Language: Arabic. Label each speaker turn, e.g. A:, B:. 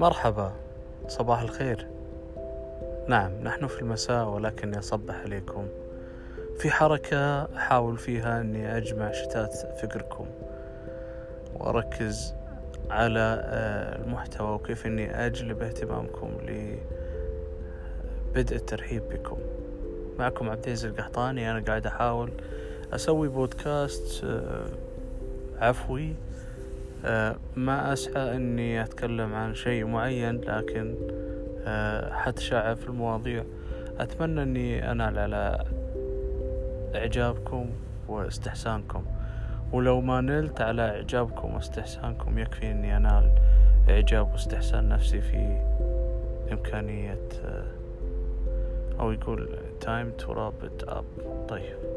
A: مرحبا صباح الخير. نعم نحن في المساء ولكني أصبح عليكم. في حركة أحاول فيها أني أجمع شتات فكركم وأركز على آه، المحتوى وكيف أني أجلب اهتمامكم لبدء الترحيب بكم. معكم عبد العزيز القحطاني أنا قاعد أحاول أسوي بودكاست آه، عفوي ما أسعى أني أتكلم عن شيء معين لكن حتشعب في المواضيع. أتمنى أني أنال على إعجابكم واستحسانكم. ولو ما نلت على إعجابكم واستحسانكم يكفي أني أنال إعجاب واستحسان نفسي في إمكانية أو يقول time to wrap it up. طيب.